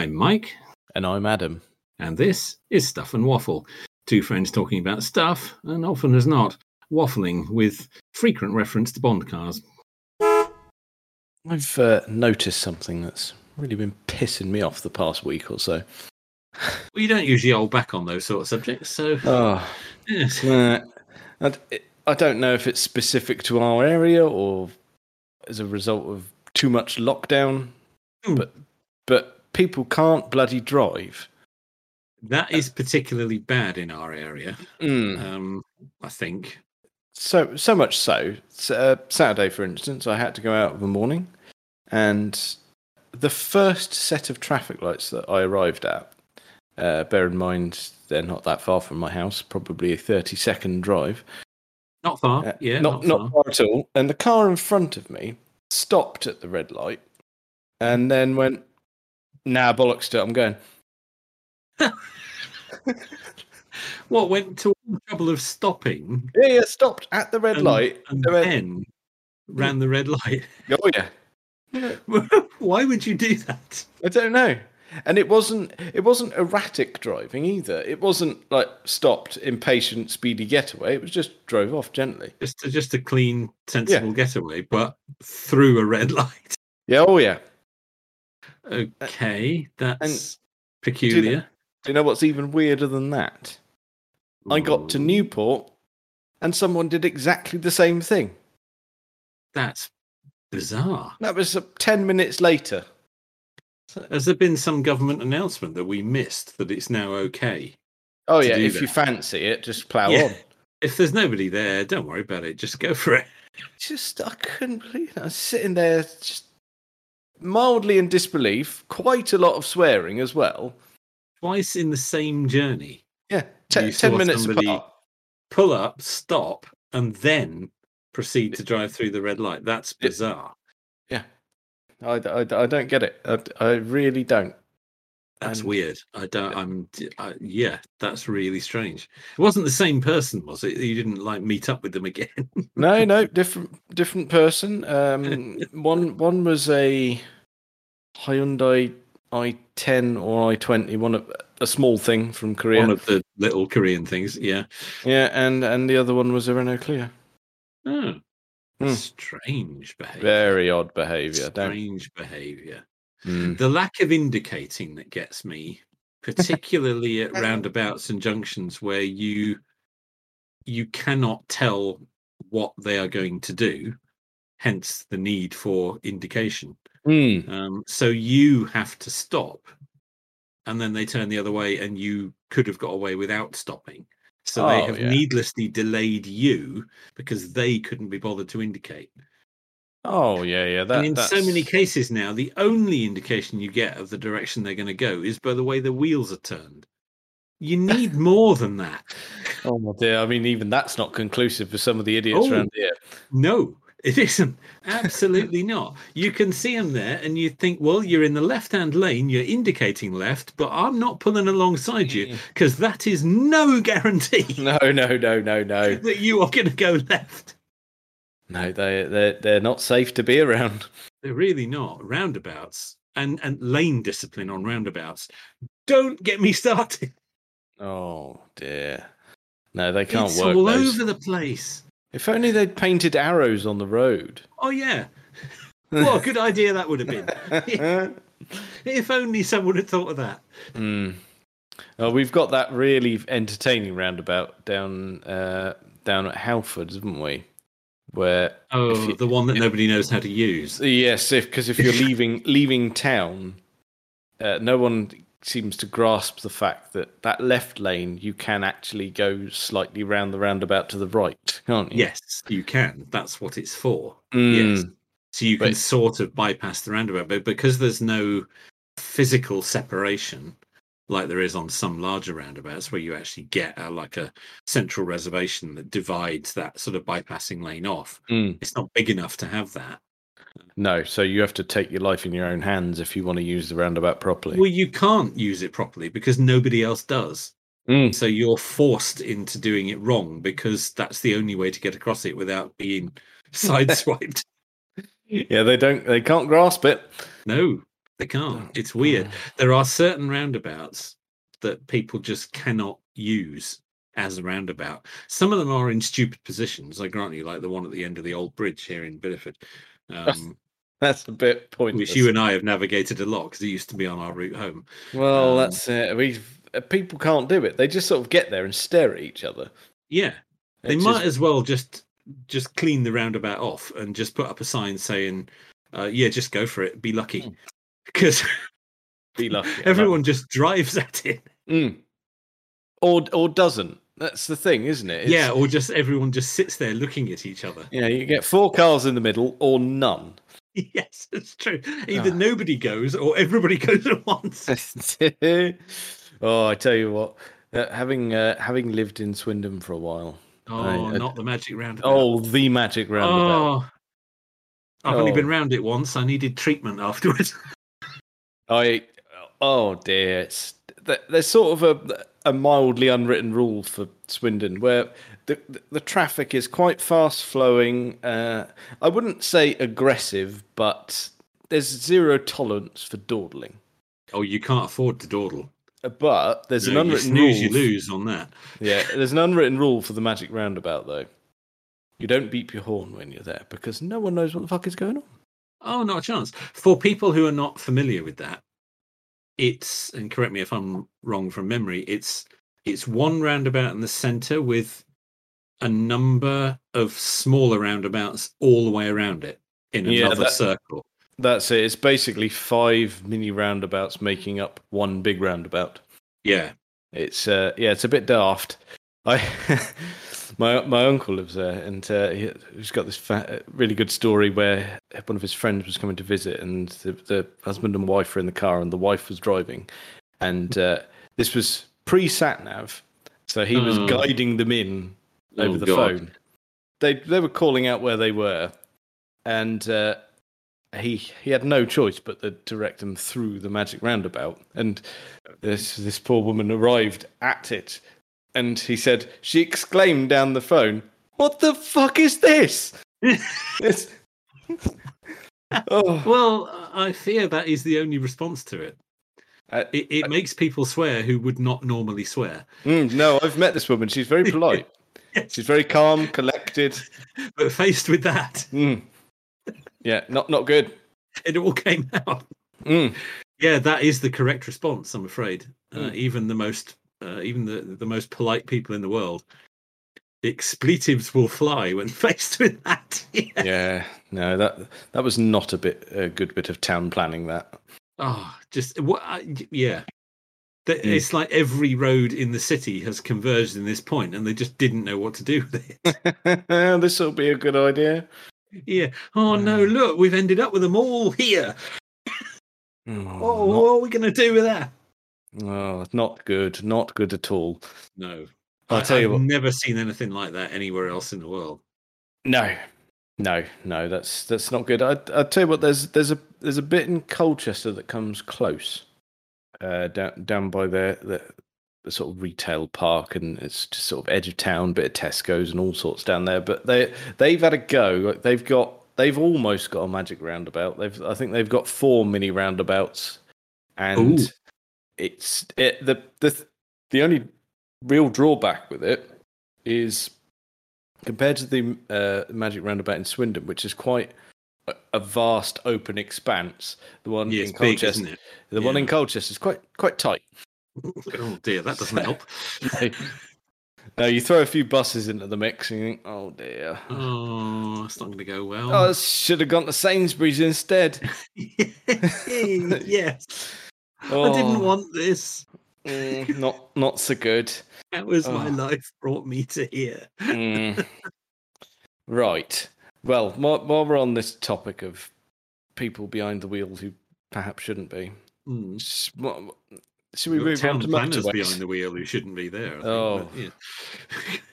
I'm Mike, And I'm Adam. and this is Stuff and Waffle. Two friends talking about stuff, and often as not, waffling with frequent reference to Bond cars. I've uh, noticed something that's really been pissing me off the past week or so. Well, you don't usually hold back on those sort of subjects, so Oh, yes. uh, I, don't know if it's specific to our area or as a result of too much lockdown, Hmm. but people can't bloody drive. that is particularly bad in our area. Mm. Um, I think. So so much so. Uh, Saturday, for instance, I had to go out of the morning, and the first set of traffic lights that I arrived at. Uh, bear in mind they're not that far from my house, probably a thirty-second drive. Not far. Uh, yeah, not not, not far. far at all. And the car in front of me stopped at the red light, and then went, "Nah, bollocks to it. I'm going." What went to all the trouble of stopping Yeah, yeah, stopped at the red and, light. and then ran the red light? oh yeah. Why would you do that? I don't know. And it wasn't it wasn't erratic driving either. It wasn't like stopped, impatient, speedy getaway. It was just drove off gently. Just a, just a clean, sensible getaway, but through a red light. Yeah, oh yeah. Okay, that's Do peculiar. you know what's even weirder than that? I got to Newport and someone did exactly the same thing. That's bizarre. That was uh, 10 minutes later. Has there been some government announcement that we missed that it's now okay? Oh yeah, do if you fancy it, just plow Yeah. on. If there's nobody there, don't worry about it. Just go for it. Just I couldn't believe it. I was sitting there just mildly in disbelief, quite a lot of swearing as well. Twice in the same journey. Yeah, You te- saw 10 minutes apart. Pull up, stop, and then proceed to drive through the red light. That's Yeah. bizarre. I, I, I don't get it. I, I really don't. That's And- weird. I don't. I'm. I, yeah, that's really strange. It wasn't the same person, was it? You didn't like meet up with them again. No, no, different different person. Um, one one was a Hyundai i10 or i20, one of a small thing from Korea. One of the little Korean things. Yeah. yeah, and and the other one was a Renault Clio. Oh, Hmm. strange behavior. Very odd behaviour. Don't. strange behavior. Mm. The lack of indicating that gets me, particularly at roundabouts and junctions where you you cannot tell what they are going to do. Hence the need for indication. Mm. Um, so you have to stop, and then they turn the other way, and you could have got away without stopping. So they Oh, have yeah. needlessly delayed you because they couldn't be bothered to indicate. Oh yeah, yeah. That, and in so many cases now, the only indication you get of the direction they're going to go is by the way the wheels are turned. You need more than that. Oh my dear. I mean, even that's not conclusive for some of the idiots Oh. around here. No, it isn't. Absolutely not. You can see them there, and you think, well, you're in the left hand lane, you're indicating left, but I'm not pulling alongside you hmm. because that is no guarantee No, no, no, no, no, that you are going to go left. No. They they they're not safe to be around. They're really not. Roundabouts and, and lane discipline on roundabouts. Don't get me started. Oh dear. No, they can't work. it's work. all those. over the place. If only they'd painted arrows on the road. Oh, yeah. What a good idea that would have been. If only someone had thought of that. Mm. Oh, we've got that really entertaining roundabout down uh, down at Halford, haven't we? Where Oh, you- the one that nobody knows how to use. yes, if because if you're leaving leaving town, uh, no one seems to grasp the fact that that left lane you can actually go slightly round the roundabout to the right, can't you? Yes, you can. That's what it's for. Mm. Yes. So you can But- sort of bypass the roundabout, but because there's no physical separation like there is on some larger roundabouts where you actually get a, like a central reservation that divides that sort of bypassing lane off. Mm. It's not big enough to have that. No, so you have to take your life in your own hands if you want to use the roundabout properly. Well, you can't use it properly because nobody else does. Mm. So you're forced into doing it wrong because that's the only way to get across it without being sideswiped. Yeah, they don't. They can't grasp it. no, They can't. It's weird. There are certain roundabouts that people just cannot use as a roundabout. Some of them are in stupid positions. I grant you, like the one at the end of the old bridge here in Bideford, um, That's a bit pointless. which you and I have navigated a lot because it used to be on our route home. well, um, that's it. We people can't do it. They just sort of get there and stare at each other. Yeah, they It's might just- as well just just clean the roundabout off and just put up a sign saying, uh, "Yeah, just go for it. Be lucky," Mm. Because be lucky. everyone just drives at it. Mm. or or doesn't. That's the thing, isn't it? It's- yeah, or just everyone just sits there looking at each other. Yeah, you get four cars in the middle or none. yes, it's true. Either Ah. nobody goes or everybody goes at once. oh, I tell you what, uh, having uh, having lived in Swindon for a while. Oh, I- not the magic roundabout. Oh, the magic roundabout. oh. I've only Oh. been round it once. I needed treatment afterwards. I oh dear, it's there's sort of a a mildly unwritten rule for Swindon where the the, the traffic is quite fast flowing. Uh, I wouldn't say aggressive, but there's zero tolerance for dawdling. oh, you can't afford to dawdle. Uh, But there's No, an you unwritten snooze, rule. you lose on that. Yeah, there's an unwritten rule for the magic roundabout though. You don't beep your horn when you're there because no one knows what the fuck is going on. Oh, not a chance. For people who are not familiar with that, it's and correct me if I'm wrong from memory. It's it's one roundabout in the centre with a number of smaller roundabouts all the way around it in Yeah, another that- circle. That's it. It's basically five mini roundabouts making up one big roundabout. Yeah. It's uh, yeah, it's a bit daft. I my my uncle lives there, and uh, he, he's got this fa- really good story where one of his friends was coming to visit, and the, the husband and wife were in the car, and the wife was driving, and uh, this was pre sat nav, so he was Oh. guiding them in over Oh, the God. phone. They they were calling out where they were, and uh, he he had no choice but to direct them through the magic roundabout. And this this poor woman arrived at it, and he said she exclaimed down the phone, "What the fuck is this?" Oh, Well, I fear that is the only response to it. uh, It, it makes people swear who would not normally swear. mm, no, I've met this woman. She's very polite. Yes. She's very calm, collected. But faced with that, Mm. Yeah, not not good. it all came out. Mm. Yeah, that is the correct response. I'm afraid. Uh, Mm. even the most, uh, even the the most polite people in the world, expletives will fly when faced with that. Yeah. Yeah, no, that that was not a bit a good bit of town planning. That Oh, just what? I, yeah. Mm. It's like every road in the city has converged in this point, and they just didn't know what to do with it. this will be a good idea. yeah. Oh no! Mm. Look, we've ended up with them all here. Oh, Oh, not, what are we going to do with that? Oh, not good, not good at all. No. I'll I, tell you I've what. never seen anything like that anywhere else in the world. No, no, no. That's that's not good. I I tell you what. There's there's a there's a bit in Colchester that comes close, uh, down down by the, the the sort of retail park, and it's just sort of edge of town, bit of Tesco's and all sorts down there. But they they've had a go. They've got they've almost got a magic roundabout. They've I think they've got four mini roundabouts, and Ooh. It's it the the the only real drawback with it is compared to the uh, Magic Roundabout in Swindon, which is quite a, vast open expanse. The one Yeah, in big, Colchester, it? the one in Colchester is quite quite tight. Oh dear, that doesn't help. now you throw a few buses into the mix, and you think, oh dear. Oh, it's not going to go well. Oh, should have gone to Sainsbury's instead. yes, Oh, I didn't want this. mm, not not so good. That was my Oh. life brought me to here. Mm. right. Well, while, while we're on this topic of people behind the wheel who perhaps shouldn't be, Mm. what- should we got move on to motorways? behind the wheel who shouldn't be there. Think, Oh. yeah.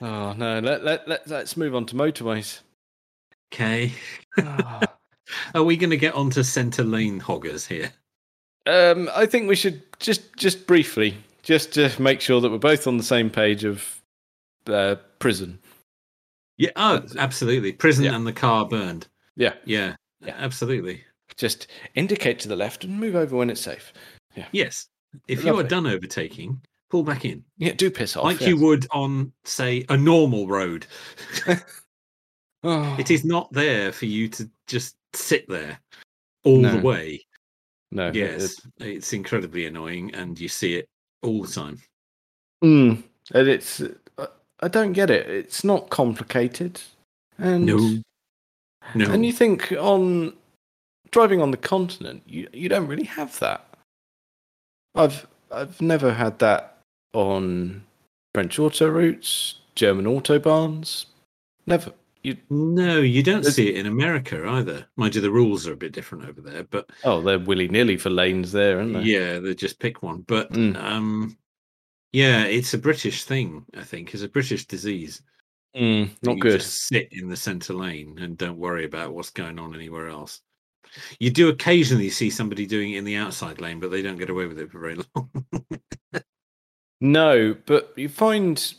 Oh no! Let let let let's move on to motorways. Okay. Ah. Are we going to get onto centre lane hoggers here? Um, I think we should just just briefly, just to make sure that we're both on the same page of uh, prison. Yeah. Oh, absolutely. Prison Yeah. and the car burned. Yeah. Yeah. Yeah. Absolutely. just indicate to the left and move over when it's safe. Yeah. Yes. If you are done overtaking, pull back in. Yeah, do piss off. like yes. you would on, say, a normal road. Oh, It is not there for you to just sit there all No. the way. No. Yes, it's incredibly annoying, and you see it all the time. Mm, and it's I- I don't get it. It's not complicated, and No, no, and you think on driving on the continent, you you don't really have that. I've I've never had that on French auto routes, German autobahns. Never. You no, you don't see it in America either. Mind you, the rules are a bit different over there, but oh, they're willy nilly for lanes there, aren't they? yeah, they just pick one. But Mm. um, yeah, it's a British thing. I think it's a British disease. Mm, not good. Just sit in the centre lane and don't worry about what's going on anywhere else. You do occasionally see somebody doing it in the outside lane, but they don't get away with it for very long. No, but you find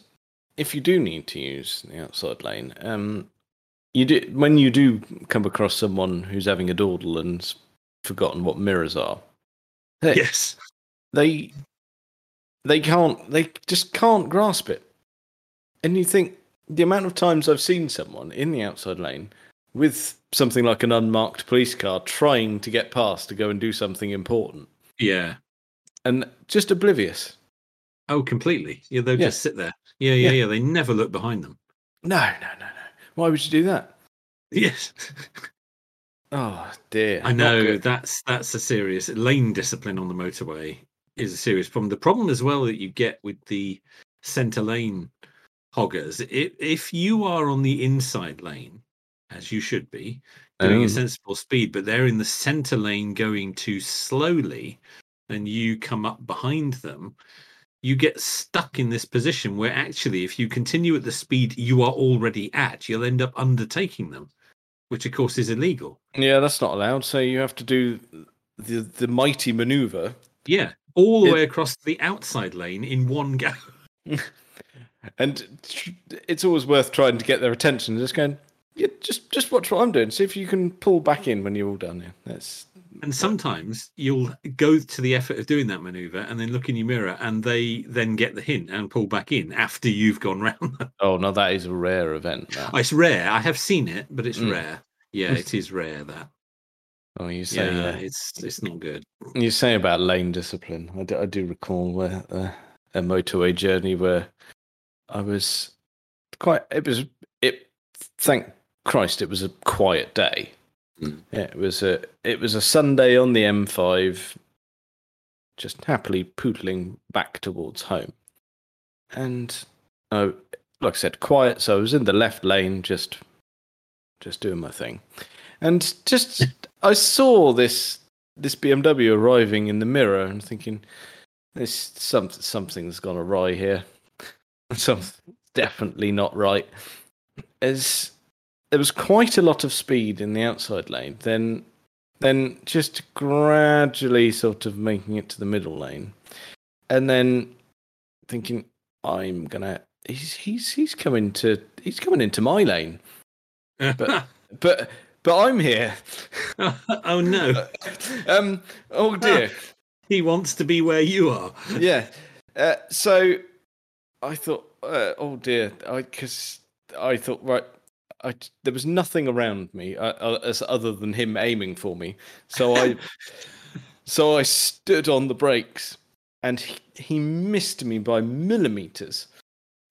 if you do need to use the outside lane, um, you do when you do come across someone who's having a dawdle and's forgotten what mirrors are. They, yes. they they can't they just can't grasp it. And you think the amount of times I've seen someone in the outside lane with something like an unmarked police car trying to get past to go and do something important Yeah. and just oblivious. Oh, completely. Yeah, they'll Yeah. just sit there. Yeah, yeah, Yeah. yeah. They never look behind them. No, no, no, no. Why would you do that? Yes. Oh dear. I know that's that's a serious lane discipline on the motorway is a serious problem. The problem as well that you get with the centre lane hoggers, if, if you are on the inside lane, as you should be, doing Um, a sensible speed, but they're in the centre lane going too slowly, and you come up behind them, you get stuck in this position where actually, if you continue at the speed you are already at, you'll end up undertaking them, which of course is illegal. Yeah, that's not allowed. So you have to do the the mighty maneuver. Yeah, all the It- way across the outside lane in one go. And it's always worth trying to get their attention. Just going, yeah, just just watch what I'm doing. See if you can pull back in when you're all done. Yeah, that's And sometimes you'll go to the effort of doing that maneuver and then look in your mirror and they then get the hint and pull back in after you've gone round them. oh no, that is a rare event. That. It's rare. I have seen it, but it's Mm. rare. Yeah, it is rare that. Oh, you say Yeah, uh, it's it's not good. you say about lane discipline. I do, I do recall where uh, a motorway journey where I was quite. It was it. Thank Christ, it was a quiet day. Mm. Yeah, it was a it was a Sunday on the M5, just happily poodling back towards home, and oh, like I said, quiet. So I was in the left lane, just just doing my thing, and just I saw this this BMW arriving in the mirror and thinking, this some something's gone awry here. Something's definitely not right. As there was quite a lot of speed in the outside lane, then then just gradually sort of making it to the middle lane, and then thinking, I'm gonna he's he's he's coming to he's coming into my lane, but but but I'm here. oh no, um. Oh dear. he wants to be where you are. yeah. Uh, so I thought, uh, oh dear, I because I, thought, right, I, there was nothing around me uh, uh, as other than him aiming for me. So I, so I stood on the brakes, and he, he missed me by millimeters.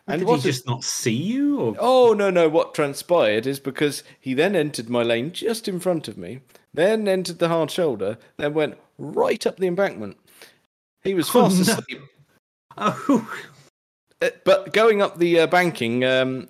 And did he is- just not see you? Or Oh no no! What transpired is because he then entered my lane just in front of me, then entered the hard shoulder, then went right up the embankment. He was Oh, fast no. asleep, oh, Uh, but going up the uh, banking um,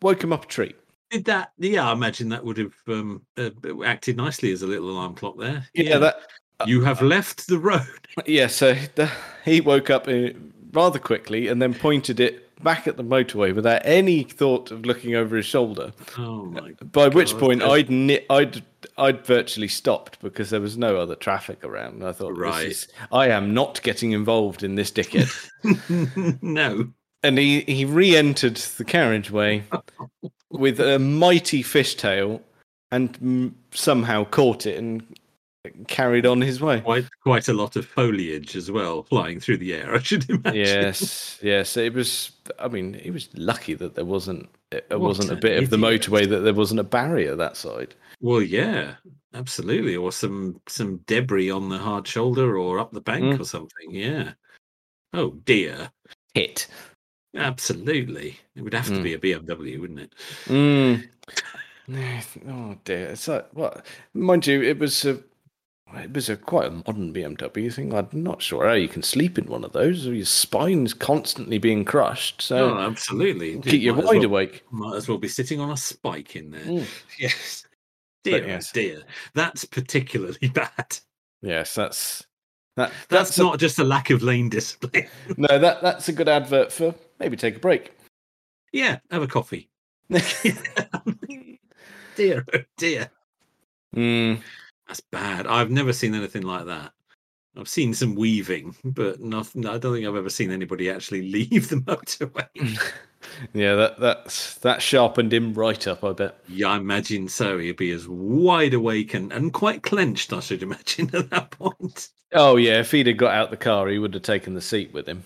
woke him up a treat. Did that? Yeah, I imagine that would have um, uh, acted nicely as a little alarm clock there. Yeah, that you have left the road. yeah. So the, he woke up uh, rather quickly and then pointed it back at the motorway without any thought of looking over his shoulder. Oh my! By which point I'd ni- I'd I'd virtually stopped because there was no other traffic around. I thought, Right. is, I am not getting involved in this dickhead. no. And he he re-entered the carriageway with a mighty fishtail and somehow caught it and carried on his way. Quite quite a lot of foliage as well flying through the air. I should imagine. Yes, yes. It was. I mean, he was lucky that there wasn't. It What wasn't a bit of the motorway that there wasn't a barrier that side. Well, yeah, absolutely. Or some some debris on the hard shoulder or up the bank Mm. or something. Yeah. Oh dear. Hit. Absolutely. It would have to Mm. be a BMW, wouldn't it? Mm. Oh dear. It's like what? Mind you, it was a. It was a quite a modern BMW thing. I'm not sure how you can sleep in one of those. Your spine's constantly being crushed, so oh, absolutely. keep you Might wide well- awake. Might as well be sitting on a spike in there. Mm. Yes. Dear, oh yes. dear. That's particularly bad. Yes, that's that. That's, a- not just a lack of lane discipline. no. That that's a good advert for maybe take a break. yeah, have a coffee. dear, oh dear. Mm, That's bad. I've never seen anything like that. I've seen some weaving, but nothing. I don't think I've ever seen anybody actually leave the motorway. yeah, that that's that sharpened him right up. I bet. yeah, I imagine so. He'd be as wide awake and, and quite clenched, I should imagine, at that point. Oh yeah, if he'd have got out the car, he would have taken the seat with him.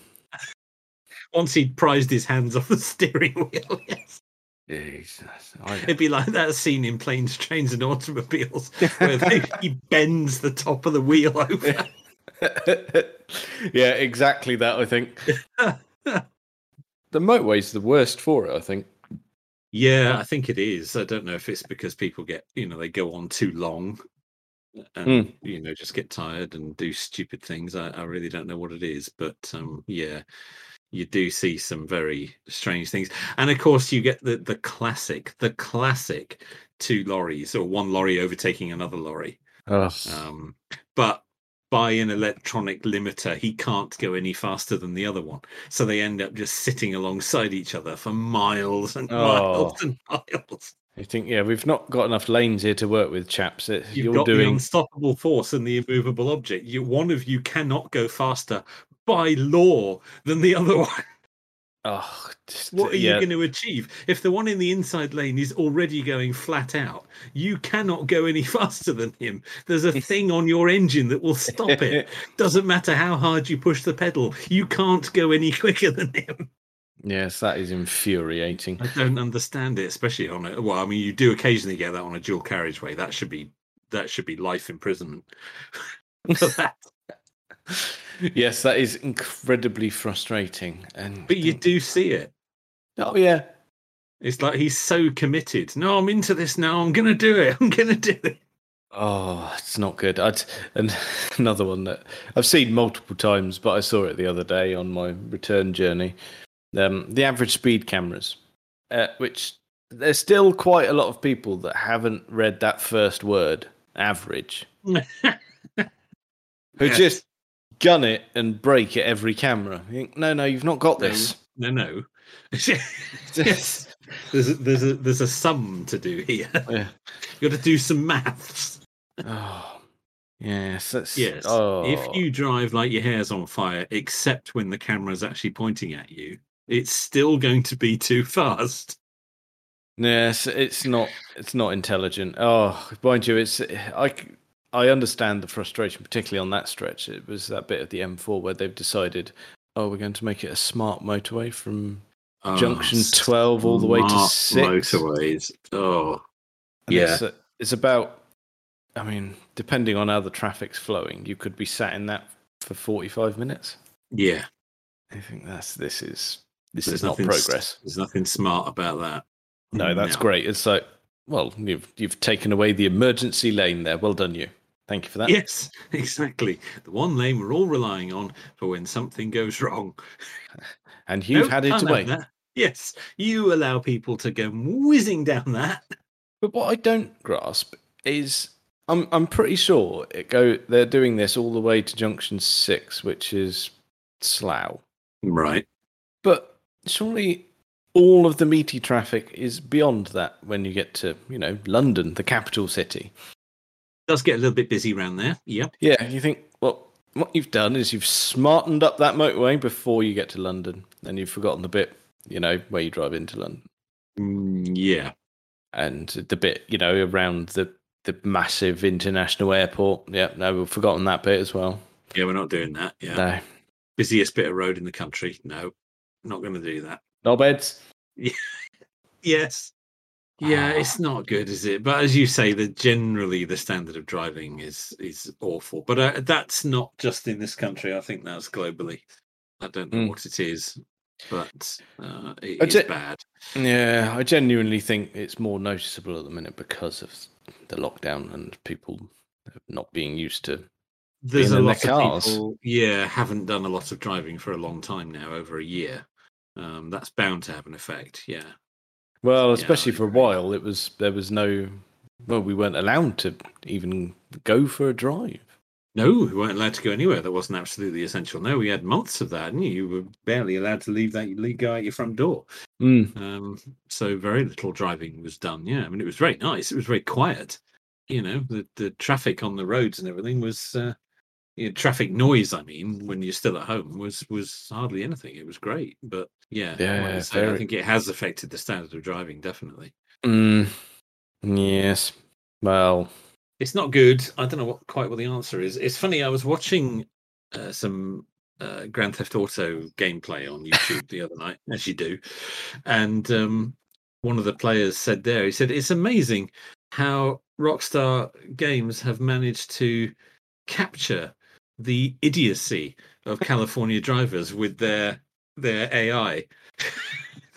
Once he'd prized his hands off the steering wheel, yes. Jesus, I, It'd be like that scene in Planes, Trains, and Automobiles where they, he bends the top of the wheel over. yeah, exactly that. I think the motorway's the worst for it. I think. Yeah, I think it is. I don't know if it's because people get, you know, they go on too long and, Mm. you know, just get tired and do stupid things. I, I really don't know what it is. But um, yeah, you do see some very strange things. And of course, you get the, the classic, the classic two lorries or one lorry overtaking another lorry. Oh, Um, but by an electronic limiter, he can't go any faster than the other one. So they end up just sitting alongside each other for miles and miles Oh. and miles. you think? Yeah, we've not got enough lanes here to work with, chaps. You've you're got the doing. unstoppable force and the immovable object. You, one of you cannot go faster by law than the other one. Oh, just- What are yeah. you going to achieve? If the one in the inside lane is already going flat out, you cannot go any faster than him. There's a thing on your engine that will stop it. Doesn't matter how hard you push the pedal, you can't go any quicker than him. yes, that is infuriating. I don't understand it, especially on a well, I mean you do occasionally get that on a dual carriageway. That should be that should be life imprisonment. for that. Yes, that is incredibly frustrating. And But you do see it. Oh yeah, It's like he's so committed. No, I'm into this now. I'm gonna do it. I'm gonna do it. Oh, it's not good. I'd, and another one that I've seen multiple times, but I saw it the other day on my return journey. Um, the average speed cameras, uh, which there's still quite a lot of people that haven't read that first word, average, who Yes. just gun it and break at every camera. You think, no, no, you've not got this. No, no. yes. There's a, there's a there's a sum to do here. Yeah. You've got to do some maths. Oh, yes, that's Yes. Oh, If you drive like your hair's on fire, except when the camera's actually pointing at you, it's still going to be too fast. Yes, it's not. It's not intelligent. Oh, mind you, it's. I. I understand the frustration, particularly on that stretch. It was that bit of the M4 where they've decided, oh, we're going to make it a smart motorway from ah, junction Oh, 12 all the way to smart 6. motorways. Oh, And yeah. It's, a- it's about. I mean, depending on how the traffic's flowing, you could be sat in that for 45 minutes. yeah. I think that's this is this There's is not progress. There's nothing smart about that. No, that's great. It's like, well, you've you've taken away the emergency lane there. Well done, you. Thank you for that. Yes, exactly. The one lane we're all relying on for when something goes wrong. And you've Nope, had it away. that. Yes, you allow people to go whizzing down that. But what I don't grasp is I'm I'm pretty sure it go they're doing this all the way to junction six, which is Slough. Right. But surely all of the meaty traffic is beyond that when you get to, you know, London, the capital city. Does get a little bit busy around there. Yep. Yeah, you think, well, what you've done is you've smartened up that motorway before you get to London, and you've forgotten the bit, you know, where you drive into London. Mm, yeah. and the bit you know around the the massive international airport. Yeah, no, we've forgotten that bit as well. Yeah, we're not doing that. Yeah. No, Busiest bit of road in the country. No, not going to do that. no beds. Yes. Yeah, Ah. it's not good, is it? But as you say, the generally the standard of driving is is awful. But uh, that's not just in this country. I think that's globally. I don't know Mm. what it is, but uh, it I is ge- bad. Yeah, I genuinely think it's more noticeable at the minute because of the lockdown and people not being used to. There's being a in their lot of cars. people, yeah, haven't done a lot of driving for a long time now, over a year. Um, that's bound to have an effect. Yeah. Well, especially for a while, it was there was no. Well, we weren't allowed to even go for a drive. No, we weren't allowed to go anywhere that wasn't absolutely essential. No, we had months of that, and you were barely allowed to leave that leave go out your front door. Mm. Um, so very little driving was done. Yeah, I mean it was very nice. It was very quiet. You know, the the traffic on the roads and everything was uh, you know, traffic noise. I mean, when you're still at home, was was hardly anything. It was great, but yeah, Yeah, I say, I think it has affected the standard of driving. Definitely, Mm. Yes. Well, it's not good. I don't know what quite what the answer is. It's funny. I was watching uh, some uh, Grand Theft Auto gameplay on YouTube the other night, as you do, and um, one of the players said there, he said, "It's amazing how Rockstar Games have managed to capture the idiocy of California drivers with their their AI."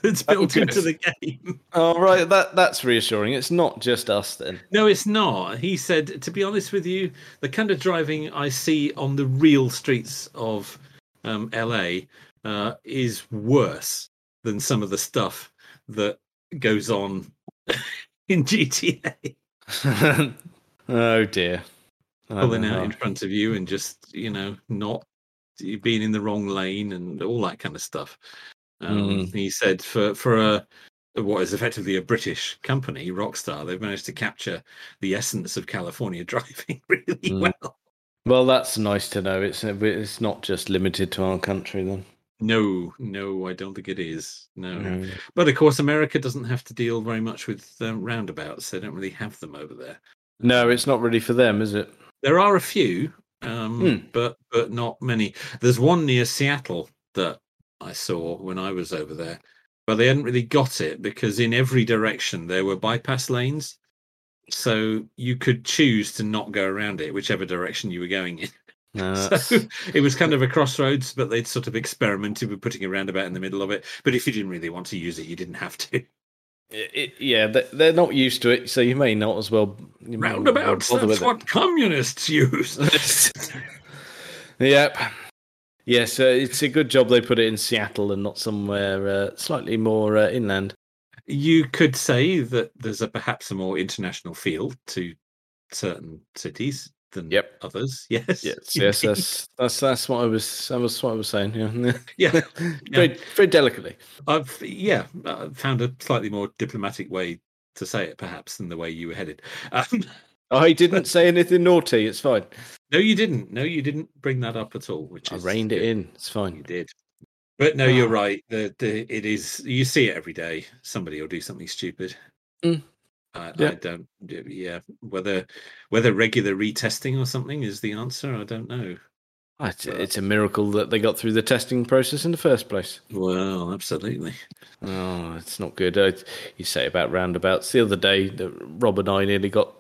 That's Oh, built into the game. all right. That that's reassuring. It's not just us then. No, it's not. He said, to be honest with you, the kind of driving I see on the real streets of um, LA uh, is worse than some of the stuff that goes on in GTA. oh dear. Pulling out in front of you and just, you know, not being in the wrong lane and all that kind of stuff. Um, Mm. He said for for a what is effectively a British company, Rockstar, they've managed to capture the essence of California driving really Mm. well. Well, that's nice to know. It's it's not just limited to our country then. No, no, I don't think it is. No, No. but of course, America doesn't have to deal very much with um, roundabouts. They don't really have them over there. No, it's not really for them, is it? There are a few, um, Hmm. but but not many. There's one near Seattle that I saw when I was over there, but they hadn't really got it because in every direction there were bypass lanes, so you could choose to not go around it, whichever direction you were going in. No, So it was kind of a crossroads, but they'd sort of experimented with putting a roundabout in the middle of it. But if you didn't really want to use it, you didn't have to. It- it- yeah, they- they're not used to it, so you may not as well. you may not well Roundabouts, that's with it. what communists use. Yep. Yes, uh, it's a good job they put it in Seattle and not somewhere uh, slightly more uh, inland. you could say that there's a perhaps a more international feel to certain cities than Yep. others. Yes. Yes, yes, that's that's that's what I was. That was what I was saying. Yeah, yeah. very very delicately. I've yeah, I found a slightly more diplomatic way to say it, perhaps, than the way you were headed. Um, I didn't say anything naughty. It's fine. no, you didn't. No, you didn't bring that up at all. Which I reined it in. It's fine. You did. But no, you're Ah. right. The, the it is you see it every day. Somebody will do something stupid. Mm. I, Yeah. I don't. Yeah, whether whether regular retesting or something is the answer, I don't know. Ah, It's, it's a miracle that they got through the testing process in the first place. Well, absolutely. Oh, it's not good. Uh, you say about roundabouts. The other day, Rob and I nearly got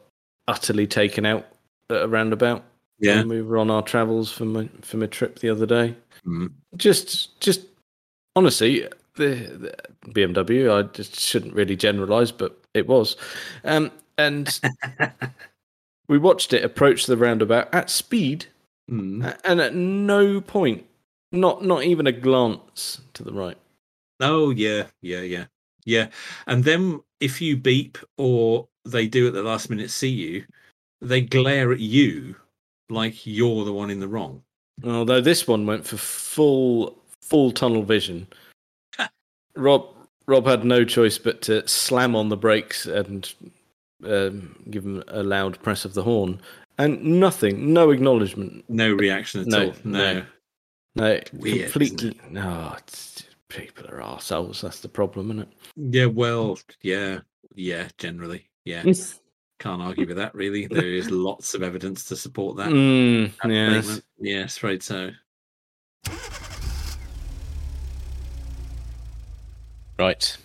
utterly taken out at a roundabout Yeah. when we were on our travels for my for my trip the other day. Mm. Just, just honestly, the, the BMW. I just shouldn't really generalize, but it was. Um, and we watched it approach the roundabout at speed, Mm. and at no point, not not even a glance to the right. Oh yeah, yeah, yeah, yeah. And then if you beep or they do at the last minute see you, they glare at you like you're the one in the wrong. Although this one went for full full tunnel vision. Rob Rob had no choice but to slam on the brakes and um, give him a loud press of the horn, and nothing, no acknowledgement, No reaction at No, all. No. no. no, Weird, isn't completely. No, it's, people are arseholes. That's the problem, isn't it? Yeah, well, yeah, yeah, generally, yeah. it? can't argue with that. Really, there is lots of evidence to support that. Mm, yes. statement. Yes, afraid so. Right.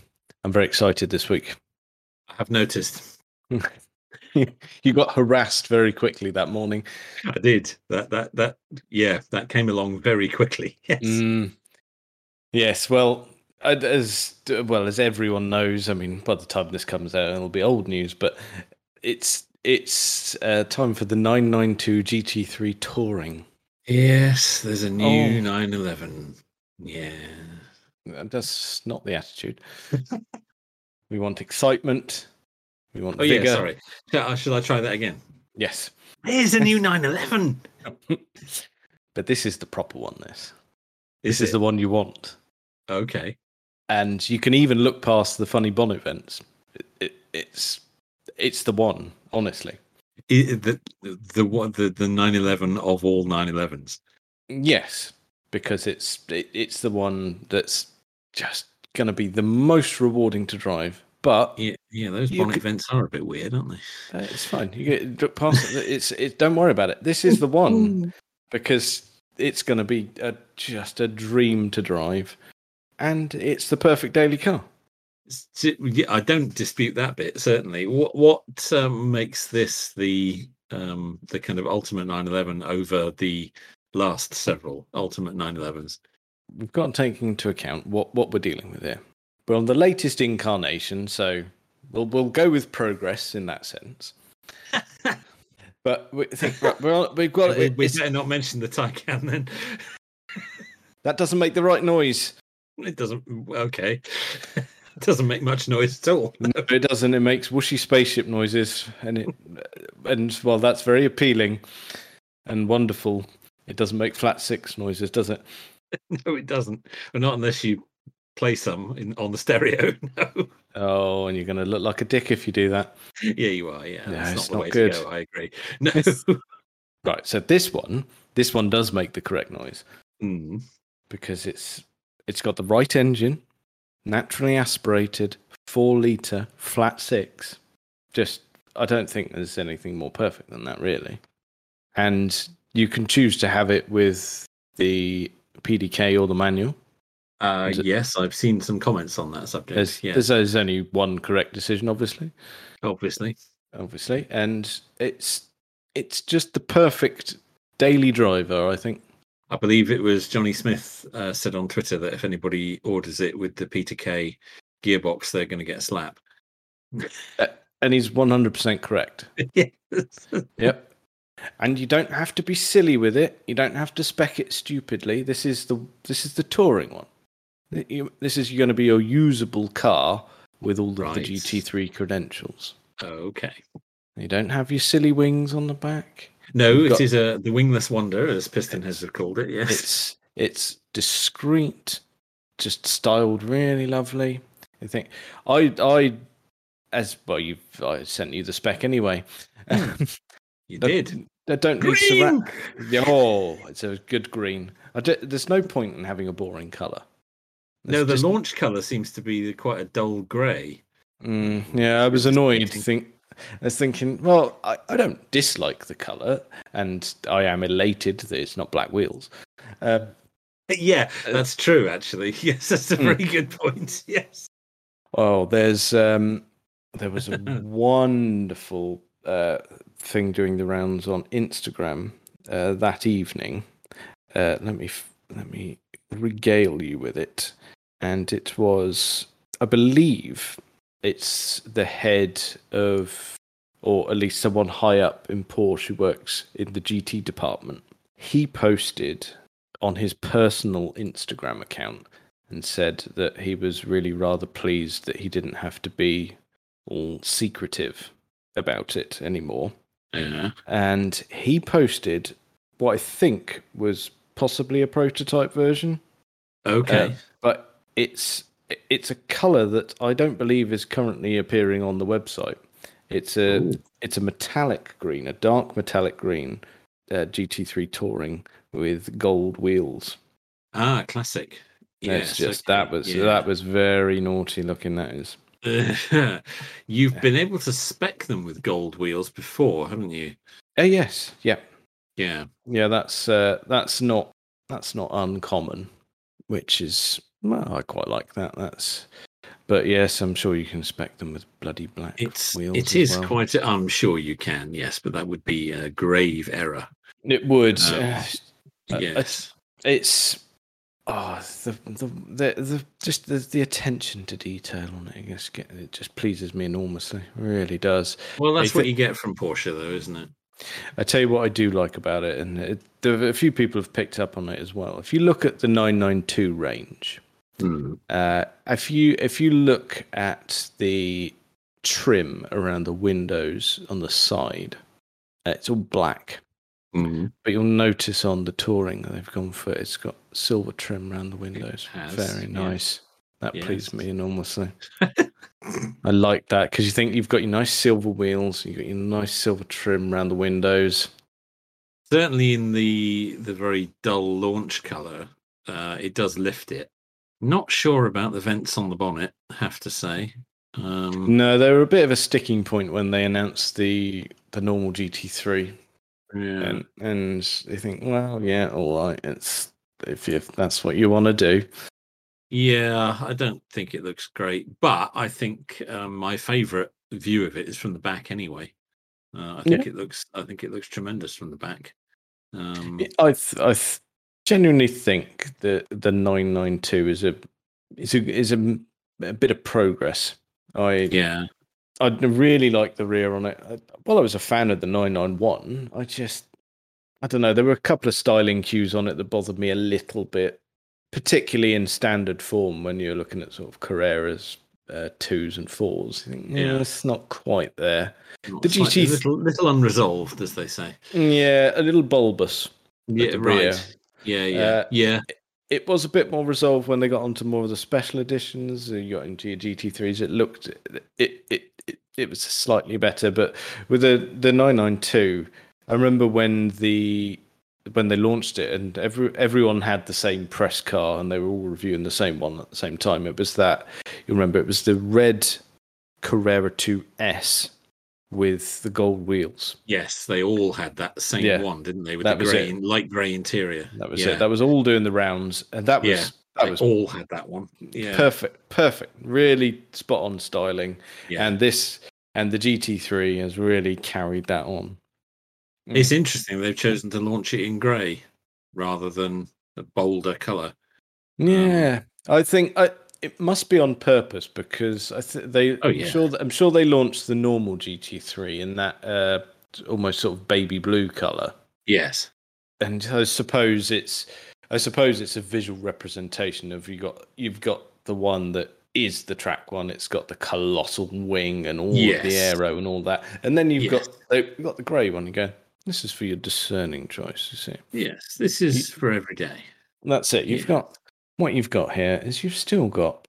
I'm very excited this week. I have noticed. you got harassed very quickly that morning. I did that. That that yeah, that came along very quickly. Yes. Mm, yes. Well, as well as everyone knows, I mean, by the time this comes out, it'll be old news. But it's it's uh, time for the 992 GT3 touring. Yes, there's a new Oh. 911. Yeah. That's not the attitude. we want excitement. We want Oh yeah, sorry. Shall I, shall I try that again? Yes. There's a new 911. but this is the proper one. This. Is This is the one you want. okay. and you can even look past the funny bonnet vents. It, it, it's it's the one, honestly. I- the the what the the 911 of all 911s. Yes, because it's it, it's the one that's just going to be the most rewarding to drive. But Yeah, yeah, those You bonnet could- events are a bit weird, aren't they? uh, it's fine. You get past it. It's it. Don't worry about it. This is the one because it's going to be a, just a dream to drive, and it's the perfect daily car. Yeah, I don't dispute that bit certainly. What what um, makes this the um, the kind of ultimate 911 over the last several ultimate 911s? We've got to take into account what, what we're dealing with here. We're on the latest incarnation, so we'll we'll go with progress in that sense. But we think right, we're on, we've got we, we better not mention the Taycan then. that doesn't make the right noise. It doesn't. Okay, it doesn't make much noise at all. No, it doesn't. It makes whooshy spaceship noises, and it and well, that's very appealing and wonderful. It doesn't make flat six noises, does it? No, it doesn't. Well, not unless you play some in, on the stereo. No. Oh, and you're going to look like a dick if you do that. Yeah, you are. Yeah, that's it's not the not way good. to go. I agree. No. Right. So this one, this one does make the correct noise. Mm. because it's it's got the right engine, naturally aspirated, four liter, flat six. Just I don't think there's anything more perfect than that, really. And you can choose to have it with the PDK or the manual. Uh, yes, I've seen some comments on that subject. There's, yeah, there's, there's only one correct decision, obviously, obviously. obviously, and it's it's just the perfect daily driver, I think. I believe it was Jonny Smith uh, said on Twitter that if anybody orders it with the PDK gearbox, they're going to get a slap. And he's 100% correct. yes. Yep. And you don't have to be silly with it. You don't have to spec it stupidly. This is the this is the touring one. This is going to be a usable car with all of the GT3 credentials. Okay. You don't have your silly wings on the back. No, You've it got- is a the wingless wonder, as PistonHeads called it. Yes. It's it's discreet, just styled really lovely. I think I I as well you've I sent you the spec anyway. Hmm. you I- did. I don't need Green! surra- Yeah, Oh, it's a good green. There's no point in having a boring color. No, the launch color seems to be quite a dull grey. Mm, yeah, I was annoyed. Think I was thinking, well, I, I don't dislike the color, and I am elated that it's not black wheels. Um, Yeah, Uh, that's true. Actually, yes, that's a Hmm. very good point. Yes. oh, there's um, there was a wonderful uh, thing doing the rounds on Instagram uh, that evening. Uh, let me let me regale you with it, and it was, I believe, it's the head of, or at least someone high up in Porsche who works in the GT department. He posted on his personal Instagram account and said that he was really rather pleased that he didn't have to be all secretive about it anymore. Yeah. And he posted what I think was possibly a prototype version, Okay. uh, but it's it's a color that I don't believe is currently appearing on the website. It's a Ooh. it's a metallic green, a dark metallic green uh, GT3 touring with gold wheels. ah, classic. it's Yes, just okay, that was yeah. that was very naughty looking. That is. You've been able to spec them with gold wheels before, haven't you? Uh, yes, yeah, Yeah. yeah. That's uh, that's not that's not uncommon, which is well, I quite like that. That's, but yes, I'm sure you can spec them with bloody black It's wheels. it is well. quite. A, I'm sure you can, yes, but that would be a grave error. It would. Uh, Uh, yes. it's oh the the the, the just the, the attention to detail on it. I guess get, it just pleases me enormously. It really does. well, that's I what thi- you get from Porsche, though, isn't it? I tell you what I do like about it, and it, a few people have picked up on it as well. If you look at the 992 range, Hmm. uh, if you if you look at the trim around the windows on the side, uh, it's all black. Mm. But you'll notice on the touring they've gone for it's got silver trim around the windows. has, Very yeah. nice. That pleased me enormously. I like that because you think you've got your nice silver wheels, you've got your nice silver trim around the windows. Certainly, in the the very dull launch color, uh, it does lift it. Not sure about the vents on the bonnet. Have to say. Um, No, they were a bit of a sticking point when they announced the the normal GT3, yeah. and and they think, well, yeah, all right, it's if if that's what you want to do. Yeah, I don't think it looks great, but I think um, my favourite view of it is from the back. Anyway, uh, I think it looks. I think it looks tremendous from the back. Um, I th- I th- genuinely think that the 992 is a is a is a, a bit of progress. I yeah, I really like the rear on it. I, while I was a fan of the 991, I just I don't know. There were a couple of styling cues on it that bothered me a little bit, particularly in standard form when you're looking at sort of Carreras uh, twos and fours. You think, yeah, Yeah. it's not quite there. not The GT little, little unresolved, as they say. Yeah, a little bulbous. Yeah, right. Yeah, yeah, Uh, yeah. it was a bit more resolved when they got onto more of the special editions. uh, You got into your GT3s. It looked it it it, was slightly better, but with the the 992, I remember when the when they launched it and every everyone had the same press car and they were all reviewing the same one at the same time. It was that you remember it was the red Carrera 2S with the gold wheels. Yes, they all had that same Yeah, one, didn't they? With that the grey, light grey interior. That was yeah. it. That was all doing the rounds, and that was Yeah, that was all had that one. Yeah, perfect perfect really spot on styling yeah. and this and the gt3 has really carried that on It's interesting they've chosen to launch it in grey rather than a bolder colour. yeah i think I, it must be on purpose because i th- they Oh, i'm yeah. sure that, i'm sure they launched the normal gt3 in that uh almost sort of baby blue color Yes. and i suppose it's i suppose it's a visual representation of you got you've got the one that is the track one it's got the colossal wing and all of the Yes. aero and all that and then you've Yes. got you've got the grey one you go this is for your discerning choice you see Yes. This is for every day. That's it you've Yeah. got what you've got here is you've still got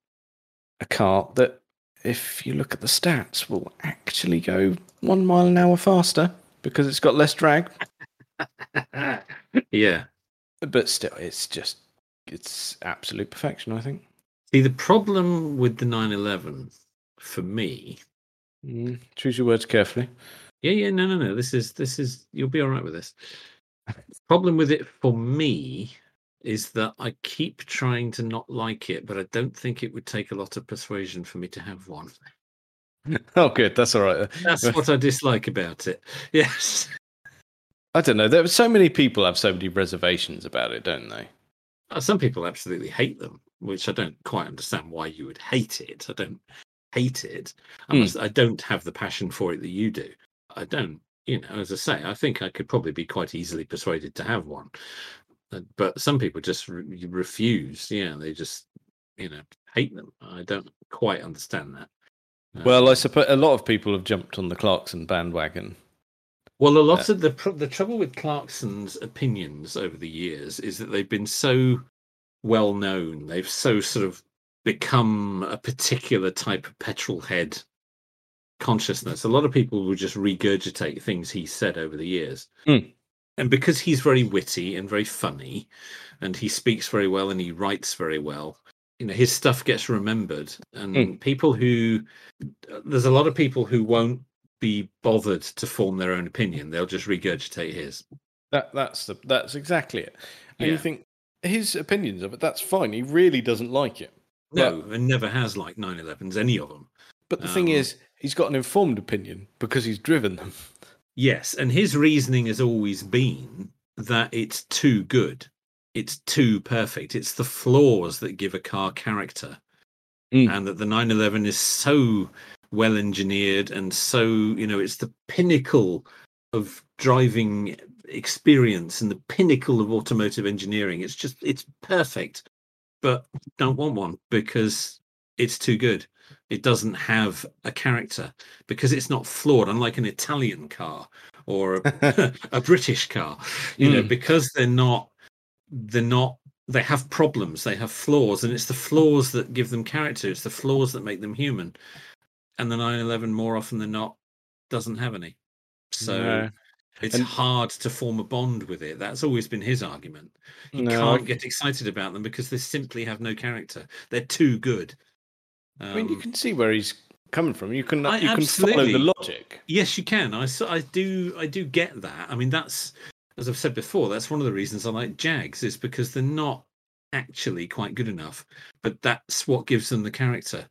a car that if you look at the stats will actually go one mile an hour faster because it's got less drag yeah. But still it's just it's absolute perfection i think See, the problem with the 911 for me. Mm, choose your words carefully. Yeah, yeah, no, no, no. This is this is you'll be all right with this. problem with it for me is that I keep trying to not like it, but I don't think it would take a lot of persuasion for me to have one. Oh, good. That's all right. That's what I dislike about it. Yes. I don't know. There were so many people have so many reservations about it, don't they? Uh, Some people absolutely hate them, which I don't quite understand why you would hate it. I don't hate it. I, must, I don't have the passion for it that you do. I don't, you know, as I say, I think I could probably be quite easily persuaded to have one. Uh, But some people just re- refuse. Yeah, they just, you know, hate them. I don't quite understand that. Well, I Um, suppose a lot of people have jumped on the Clarkson bandwagon. Well, a lot of the pr- the trouble with Clarkson's opinions over the years is that they've been so well known. They've so sort of become a particular type of petrol head consciousness. A lot of people will just regurgitate things he said over the years. Hmm. And because he's very witty and very funny, and he speaks very well and he writes very well, you know his stuff gets remembered, and Mm. people who there's a lot of people who won't be bothered to form their own opinion. They'll just regurgitate his. That that's the that's exactly it. And you think his opinions of it, that's fine. He really doesn't like it. No, and never has like 911s, any of them. But the thing Um, is, he's got an informed opinion because he's driven them. Yes, and his reasoning has always been that it's too good. It's too perfect. It's the flaws that give a car character. Mm. And that the 911 is so well engineered and so, you know, it's the pinnacle of driving experience and the pinnacle of automotive engineering. It's just, it's perfect. But don't want one because it's too good. It doesn't have a character because it's not flawed, unlike an Italian car or a, a British car. You know, Mm. because they're not, they're not, they have problems, they have flaws, and it's the flaws that give them character. It's the flaws that make them human. And the 911, more often than not, doesn't have any. So No. it's And- hard to form a bond with it. That's always been his argument. You No, can't get excited about them because they simply have no character. They're too good. I mean, you Um, can see where he's coming from. You can I- you can follow the logic. Yes, you can. I I do I do get that. I mean, that's as I've said before. That's one of the reasons I like Jags is because they're not actually quite good enough, but that's what gives them the character.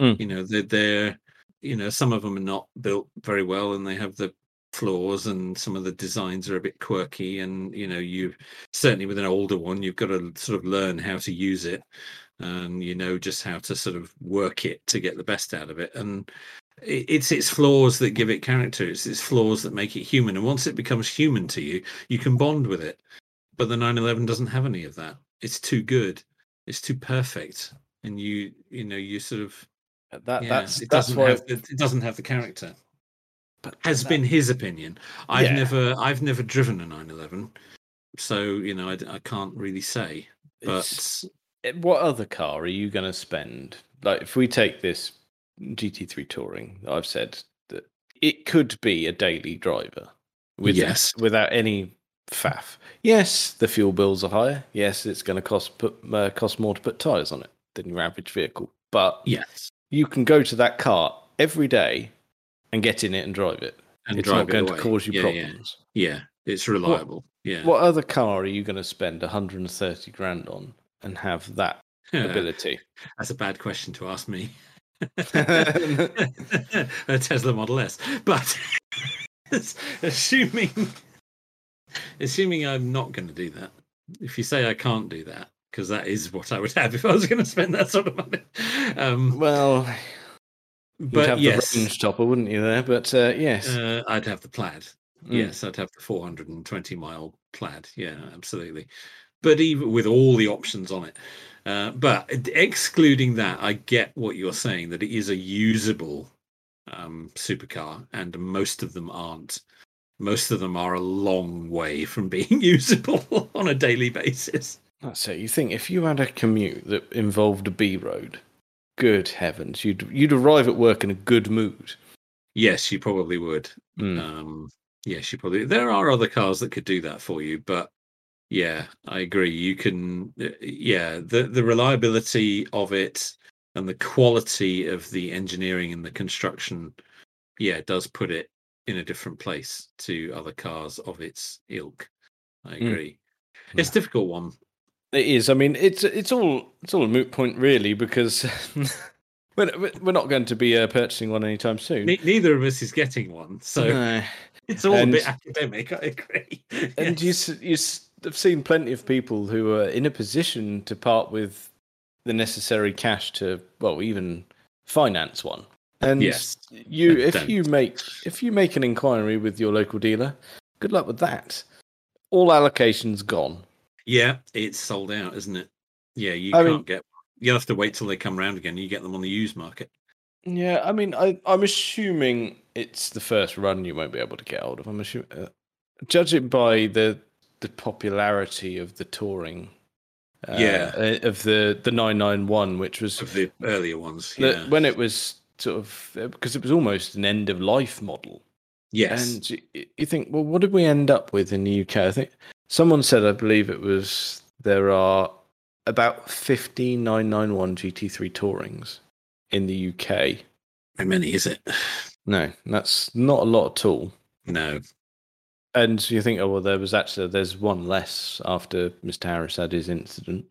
Mm. You know, they're, they're you know some of them are not built very well, and they have the flaws, and some of the designs are a bit quirky. And you know, you certainly with an older one, you've got to sort of learn how to use it, and you know just how to sort of work it to get the best out of it. And it's its flaws that give it character. It's its flaws that make it human. And once it becomes human to you, you can bond with it. But the 911 doesn't have any of that. It's too good. It's too perfect. And you, you know, you sort of That yeah, that's it that's doesn't why. have the, it doesn't have the character. but Has that- been his opinion. I've Yeah. never I've never driven a 911, so you know I, I can't really say. But it's- what other car are you going to spend? Like, if we take this GT3 Touring, I've said that it could be a daily driver. With, Yes. without any faff. Yes, the fuel bills are higher. Yes, it's going to cost put, uh, cost more to put tires on it than your average vehicle. But yes, you can go to that car every day and get in it and drive it. and it's drive not it going away. to cause you yeah, problems. Yeah, yeah, it's reliable. yeah, What other car are you going to spend 130 grand on and have that ability? That's a bad question to ask me. a Tesla Model S, but assuming assuming I'm not going to do that. If you say I can't do that, because that is what I would have if I was going to spend that sort of money. Um, Well, you'd but have yes, the range topper, wouldn't you? There, but uh, yes, uh, I'd have the plaid. Mm. Yes, I'd have the 420 mile plaid. Yeah, absolutely. But even with all the options on it, uh, but excluding that, I get what you're saying that it is a usable um, supercar, and most of them aren't. Most of them are a long way from being usable on a daily basis. That's it. You think if you had a commute that involved a B road, good heavens, you'd you'd arrive at work in a good mood. Yes, you probably would. Mm. Um, yes, you probably. There are other cars that could do that for you, but yeah, I agree. You can. uh, Yeah, the the reliability of it and the quality of the engineering and the construction, yeah, does put it in a different place to other cars of its ilk. I Mm. agree. It's a difficult one. It is. I mean, it's it's all it's all a moot point, really, because we're we're not going to be uh, purchasing one anytime soon. Ne- neither of us is getting one, so No. it's all And- a bit academic. I agree. And you Yes. you s- have seen plenty of people who are in a position to part with the necessary cash to well even finance one. And Yes, you if don't. you make if you make an inquiry with your local dealer, good luck with that. All allocations gone. Yeah, it's sold out, isn't it? Yeah, you I can't mean- get. You'll have to wait till they come round again. You get them on the used market. Yeah, I mean, I, I'm assuming it's the first run you won't be able to get hold of. I'm assuming, uh, judging by the the popularity of the touring, uh, Yeah. uh, of the the 991, which was Of the earlier ones, the- when it was sort of because it was almost an end of life model. yes, And you, you think, well, what did we end up with in the UK? I think someone said, I believe it was there are about 15991 GT3 Tourings in the UK. How many is it? No, that's not a lot at all. No. And you think, oh well, there was actually there's one less after Mr. Harris had his incident.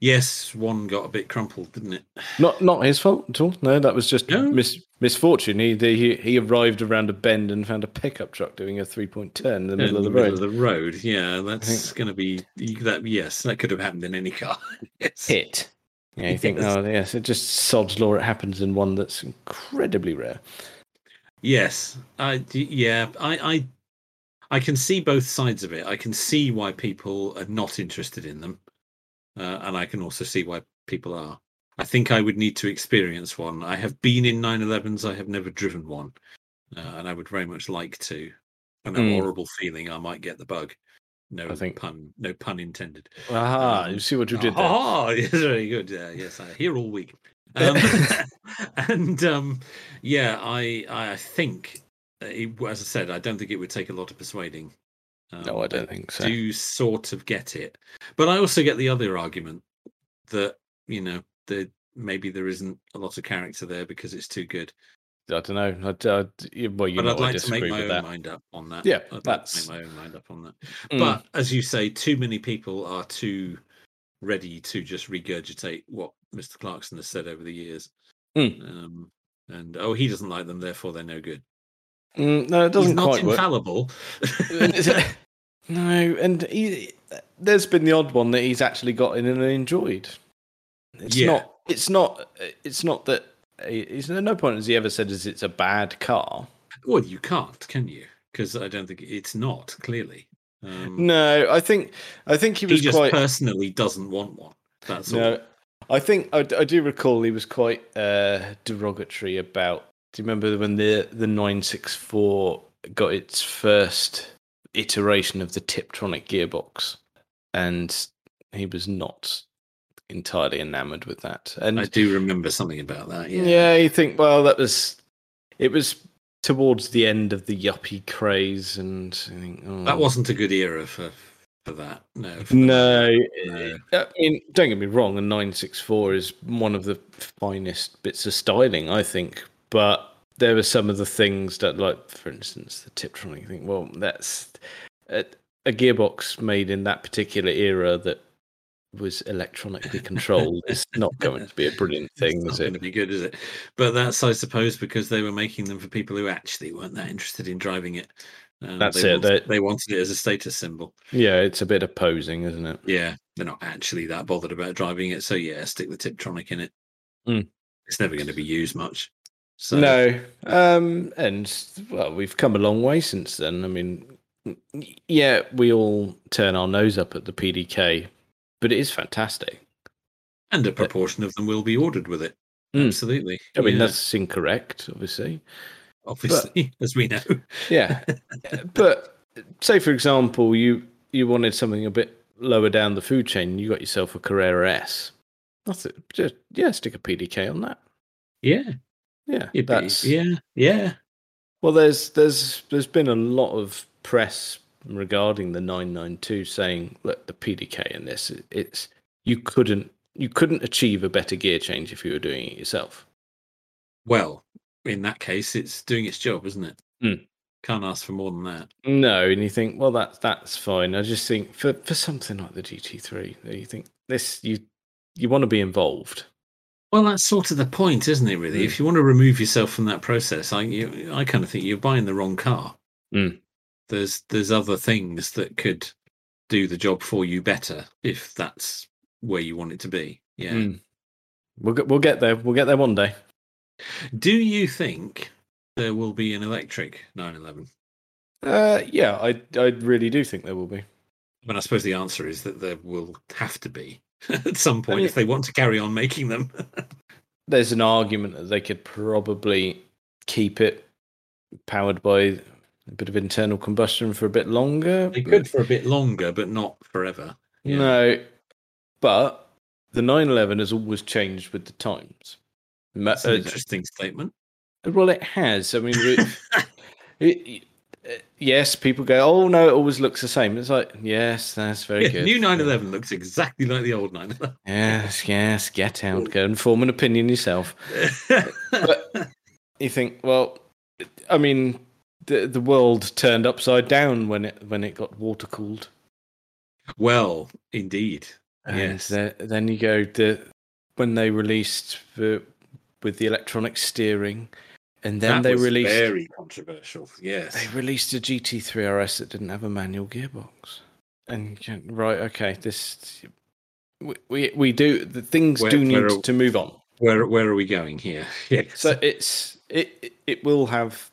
Yes, one got a bit crumpled, didn't it? Not not his fault at all. No, that was just No? mis- misfortune. He, he he arrived around a bend and found a pickup truck doing a three point turn in the middle in of the the road. of the road. Yeah, that's going to be that. Yes, that could have happened in any car. yes. Hit. Yeah, you think, Yes. oh yes, it just sod's law. It happens in one that's incredibly rare. Yes, I yeah, I, I I can see both sides of it. I can see why people are not interested in them, uh, and I can also see why people are. I think I would need to experience one. I have been in 911s. I have never driven one, uh, and I would very much like to. And a Mm. horrible feeling I might get the bug. No I think- pun, no pun intended. Aha! Um, you see what you did there. Oh, yes, very good. Yeah, yes, I hear all week. Um, and um, yeah, I I think, uh, it, as I said, I don't think it would take a lot of persuading. Um, no, I don't think so. Do sort of get it, but I also get the other argument that you know that maybe there isn't a lot of character there because it's too good. I don't know. I'd, I'd, well, you but know, I'd I like to make my own that. mind up on that. Yeah, I'd that's- make my own mind up on that. Mm. But as you say, too many people are too ready to just regurgitate what Mr. Clarkson has said over the years. Mm. Um, and oh, he doesn't like them, therefore they're no good. Mm, no, it doesn't not quite work. infallible. no, and he, there's been the odd one that he's actually got in and enjoyed. It's Yeah. not. It's not. It's not that. He's no point has he ever said as it's a bad car. well, you can't, can you? Because I don't think it's not clearly. Um, No, I think. I think he he was just quite. personally doesn't want one. That's all. No, I think I, I do recall he was quite uh, derogatory about. Do you remember when the the nine six four got its first iteration of the Tiptronic gearbox, and he was not entirely enamored with that. And I do remember something about that. Yeah. yeah, you think well that was it was towards the end of the yuppie craze, and think, oh, That wasn't a good era for for that. No. for No, No. I mean, don't get me wrong. A nine six four is one of the finest bits of styling, I think. But there are some of the things that, like for instance, the Tiptronic. You think, well, that's a, a gearbox made in that particular era that was electronically controlled. It's not going to be a brilliant thing, it's is not going it? to be good, is it? But that's, I suppose, because they were making them for people who actually weren't that interested in driving it. Uh, That's they it, Wanted, they- they wanted it as a status symbol. Yeah, it's a bit of posing, isn't it? Yeah, they're not actually that bothered about driving it. So yeah, stick the Tiptronic in it. Mm. It's never going to be used much. So No, um, and well, we've come a long way since then. I mean, yeah, we all turn our nose up at the PDK, but it is fantastic. and a proportion of them will be ordered with it. Mm. Absolutely. I mean, Yeah, that's incorrect, obviously. obviously, as we know. Yeah, but say for example, you you wanted something a bit lower down the food chain, you got yourself a Carrera S. That's it. Just yeah, stick a PDK on that. Yeah, Yeah, it'd be- that's yeah, yeah. Well, there's there's there's been a lot of press regarding the 992 saying, look, the PDK in this, it's you couldn't you couldn't achieve a better gear change if you were doing it yourself. Well, in that case, it's doing its job, isn't it? Mm. Can't ask for more than that. No, and you think, well, that's that's fine. I just think for for something like the GT3, you think this you you want to be involved. Well, that's sort of the point, isn't it? Really, Mm. if you want to remove yourself from that process, I you, I kind of think you're buying the wrong car. Mm. There's there's other things that could do the job for you better if that's where you want it to be. Yeah. Mm. We'll get we'll get there. We'll get there one day. Do you think there will be an electric 911? Uh, yeah, I I really do think there will be. But I suppose the answer is that there will have to be at some point mean- if they want to carry on making them. there's an argument that they could probably keep it powered by a bit of internal combustion for a bit longer. they could for a bit longer, but not forever. Yeah. No, but the 911 has always changed with the times. That's an uh, interesting statement. well, it has. I mean, it, it, yes, people go, "Oh no, it always looks the same." It's like, yes, that's very Yeah, good. new 911 looks exactly like the old 911. Yes, yes, get out, go and form an opinion yourself. But- You think, well, I mean, the the world turned upside down when it when it got water cooled. well, indeed. And Yes. the- then you go the when they released the with the electronic steering, and then that they released very controversial. Yes. they released a GT3 RS that didn't have a manual gearbox. And right, okay, this we we, we do the things Where- do need are- to move on. Where where are we going here? Yes. So it's it it- will have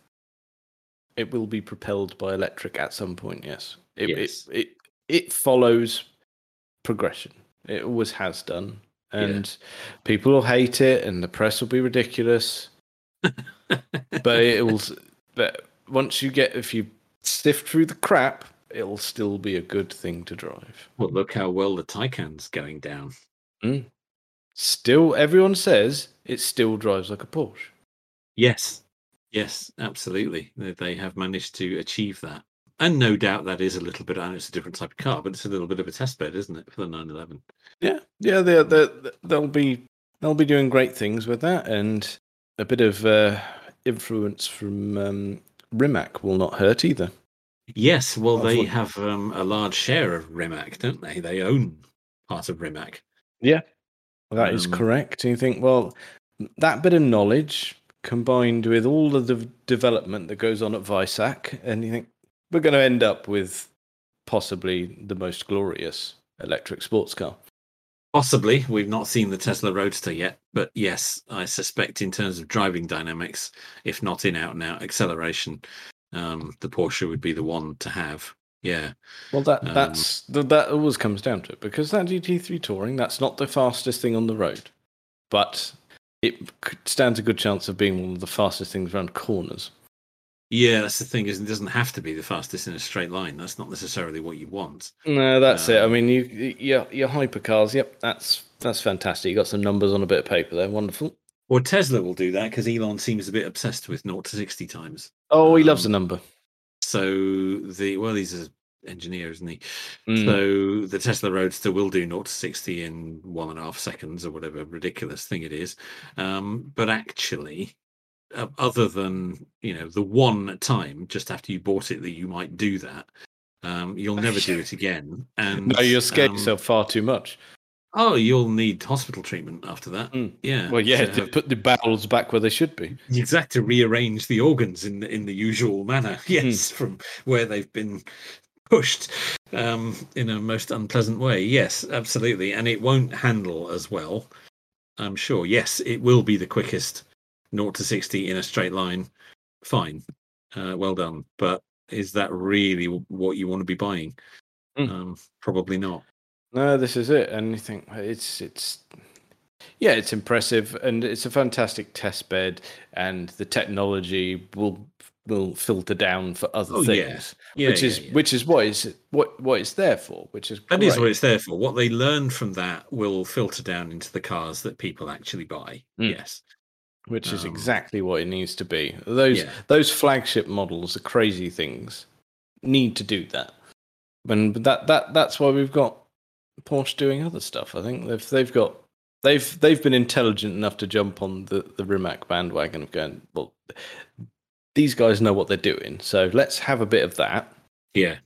it will be propelled by electric at some point. Yes, it Yes. it, it it follows progression. It always has done, and people will hate it, and the press will be ridiculous. but it will. But once you get, if you sift through the crap, it'll still be a good thing to drive. well, look how well the Taycan's going down. Still, everyone says it still drives like a Porsche. Yes. Yes, absolutely. They, have managed to achieve that. And no doubt that is a little bit, I know it's a different type of car, but it's a little bit of a test bed, isn't it, for the 911? Yeah, yeah, they they'll be they'll be doing great things with that, and a bit of uh, influence from um, Rimac will not hurt either. Yes, well, they have um, a large share of Rimac, don't they? They own part of Rimac. Yeah, that is Um, correct. And you think, well, that bit of knowledge combined with all of the development that goes on at Weissach, and you think we're going to end up with possibly the most glorious electric sports car. Possibly. We've not seen the Tesla Roadster yet, but yes, I suspect in terms of driving dynamics, if not in out and out acceleration, um, the Porsche would be the one to have. Yeah. Well, that Um, that's th- that always comes down to it because that GT3 Touring that's not the fastest thing on the road, but it stands a good chance of being one of the fastest things around corners. Yeah, that's the thing, is it doesn't have to be the fastest in a straight line. That's not necessarily what you want. No, that's it. I Um, mean, you your your hypercars. Yep, that's that's fantastic. You got some numbers on a bit of paper there. Wonderful. Well, Tesla will do that because Elon seems a bit obsessed with 0 to 60 times. Oh, he loves a Um, number. So the well, he's an engineer, isn't he? Mm. So the Tesla Roadster will do 0 to 60 in one and a half seconds or whatever ridiculous thing it is. Um, but actually, uh, other than you know the one time just after you bought it that you might do that, um, you'll never do it again. And no, you're scared um, yourself far too much. Oh, you'll need hospital treatment after that. Mm. Yeah. Well, yeah, to to put the bowels back where they should be. exactly to rearrange the organs in the, in the usual manner yes from where they've been pushed um in a most unpleasant way yes absolutely and it won't handle as well i'm sure yes it will be the quickest 0 to 60 in a straight line fine uh, well done but is that really what you want to be buying Mm. um probably not No, this is it, and you think it's it's yeah, it's impressive, and it's a fantastic test bed, and the technology will will filter down for other Oh, yeah. things, yeah which yeah, is yeah. which is what is what what it's there for, which is That is what it's there for. What they learn from that will filter down into the cars that people actually buy. Mm. Yes. Which is um, exactly what it needs to be. Those Yeah. those flagship models, the crazy things, need to do that. And that that that's why we've got Porsche doing other stuff. I think they've they've got they've they've been intelligent enough to jump on the the Rimac bandwagon of going well. These guys know what they're doing, so let's have a bit of that. Yeah.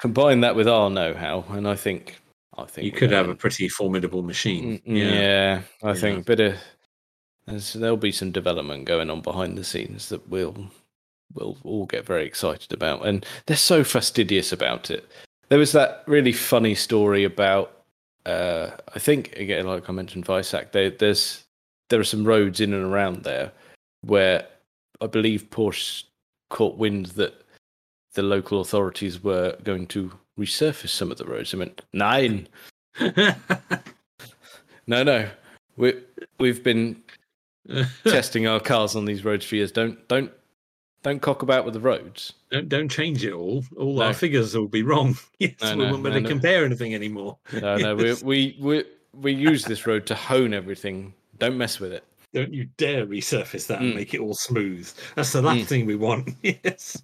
Combine that with our know-how, and I think I think You could have going- a pretty formidable machine. Mm, Yeah, I Yeah. think bit of there's, there'll be some development going on behind the scenes that we'll we'll all get very excited about, and they're so fastidious about it. There was that really funny story about uh, I think again, like I mentioned, Weissach. There, there's there are some roads in and around there where I believe Porsche caught wind that the local authorities were going to resurface some of the roads. I went nine. No, no. We we've been testing our cars on these roads for years. Don't don't don't cock about with the roads. don't don't change it all. All No. our figures will be wrong. Yes, No, we no, won't be able to compare anything anymore. No, no. We we we we use this road to hone everything. Don't mess with it. Don't you dare resurface that and Mm. make it all smooth. That's the last Mm. thing we want. yes.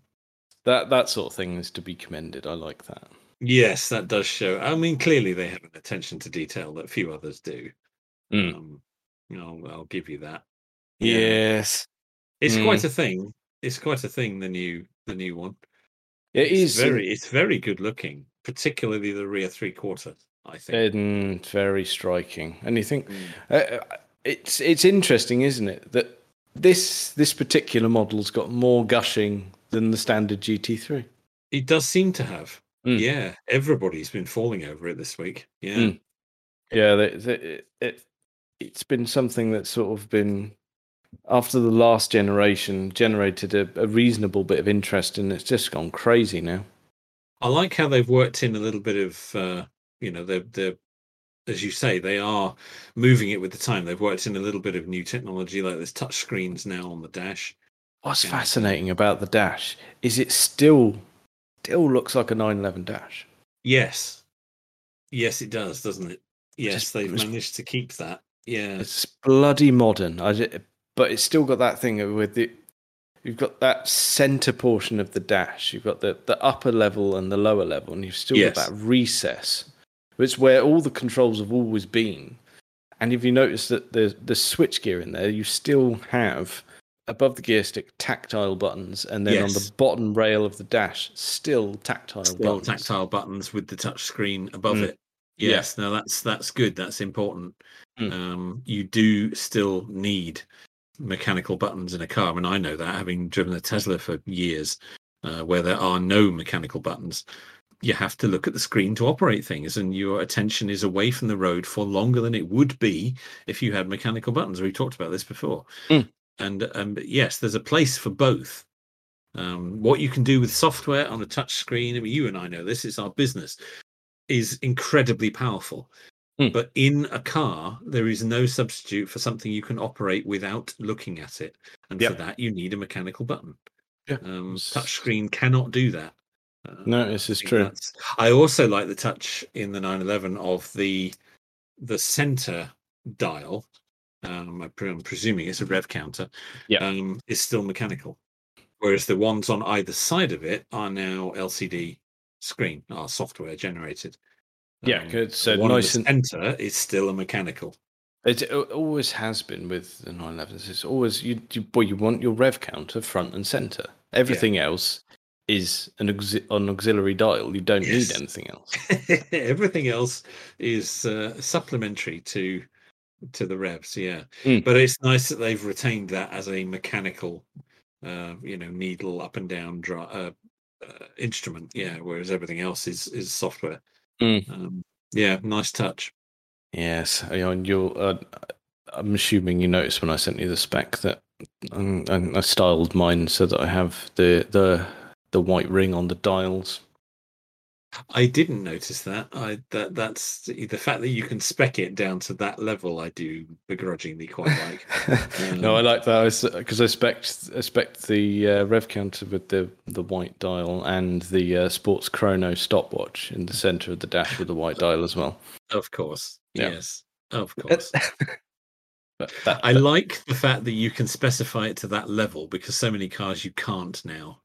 that that sort of thing is to be commended. I like that. Yes, that does show. I mean, clearly they have an attention to detail that few others do. Mm. Um, I'll, I'll give you that. Yes, It's Mm. quite a thing. It's quite a thing. The new, the new one. it It's is very. It's very good looking, particularly the rear three quarter. I think. and very striking. And you think Mm. uh, it's it's interesting, isn't it, that this this particular model's got more gushing than the standard GT3. It does seem to have. Mm. Yeah, everybody's been falling over it this week. Yeah. Mm. Yeah, it, it it's been something that's sort of been after the last generation generated a, a reasonable bit of interest, and it's just gone crazy now. I like how they've worked in a little bit of, uh, you know, they're, they're, as you say, they are moving it with the time. They've worked in a little bit of new technology, like there's touch screens now on the dash. What's Yeah. fascinating about the dash is it still still looks like a 911 dash. Yes, yes, it does, doesn't it? Yes, Just- they've managed to keep that. Yeah, It's bloody modern. I but it's still got that thing with the. You've got that center portion of the dash. You've got the, the upper level and the lower level, and you've still Yes. got that recess. It's where all the controls have always been. And if you notice that the the switch gear in there, you still have above the gear stick tactile buttons, and then on the bottom rail of the dash, still tactile still buttons. tactile buttons with the touch screen above Mm. it. Yeah. Yes, no, that's that's good. That's important. Mm. Um, you do still need mechanical buttons in a car. and I know that having driven a Tesla for years, uh, where there are no mechanical buttons. You have to look at the screen to operate things, and your attention is away from the road for longer than it would be if you had mechanical buttons. We've talked about this before, Mm. and um, yes, there's a place for both. Um, what you can do with software on a touch screen, I mean, you and I know this, it's our business, is incredibly powerful. Mm. But in a car, there is no substitute for something you can operate without looking at it. And Yeah. for that, you need a mechanical button. Yeah. Um, touch screen cannot do that. Uh, No, this is I true. I also like the touch in the 911 of the the center dial. Um, I I'm presuming it's a rev counter. Yeah. Um, is still mechanical, whereas the ones on either side of it are now LCD screen, are software generated. Yeah, Um, good. the So one nice the and center is still a mechanical. It always has been with the 911s. It's always you. you well, you want your rev counter front and center. Everything else is an, auxi- an auxiliary dial. You don't Yes. need anything else. Everything else is uh, supplementary to to the revs, yeah. Mm. But it's nice that they've retained that as a mechanical, uh, you know, needle up and down dri- uh, uh, instrument, yeah. Whereas everything else is is software. Mm. Um, yeah, nice touch. Yes, and you'll. Uh, I'm assuming you noticed when I sent you the spec that um, I I styled mine so that I have the the the white ring on the dials. I didn't notice that. I that that's the fact that you can spec it down to that level. I do begrudgingly quite like. no, I Um, like that because I spec I spec the uh, rev counter with the the white dial and the uh, sports chrono stopwatch in the center of the dash with the white dial as well. Of course, Yeah. yes, of course. But that, I that- like the fact that you can specify it to that level because so many cars you can't now.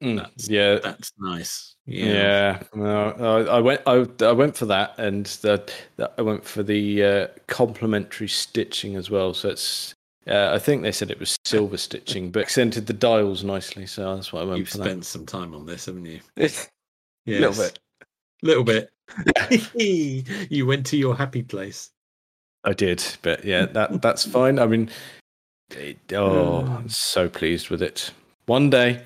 That's- yeah, That's nice. Yeah. Yeah, no, I, I went. I, I went for that, and the, the, I went for the uh, complementary stitching as well. So it's. Uh, I think they said it was silver stitching, but accented the dials nicely. So that's what I went You've for. spent some time on this, haven't you? that. Yes. little bit. Little bit. you went to your happy place. I did, but yeah, that that's fine. I mean, it, oh. I'm so pleased with it. One day,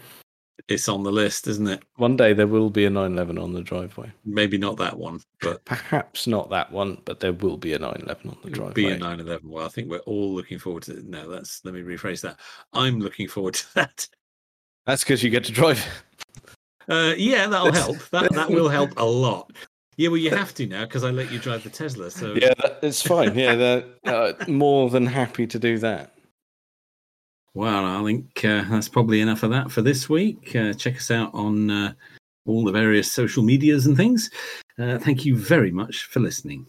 It's on the list, isn't it? one day there will be a 911 on the driveway. Maybe not that one, but Perhaps not that one, but there will be a 911 on the driveway. be a 911. Well, I think we're all looking forward to it. No, that's let me rephrase that. I'm looking forward to that. That's because you get to drive. Uh, yeah, that'll help. That that will help a lot. Yeah, well, you have to now because I let you drive the Tesla. So Yeah, that, it's fine. Yeah, they're uh, more than happy to do that. Well, I think uh, that's probably enough of that for this week. Uh, check us out on uh, all the various social medias and things. Uh, thank you very much for listening.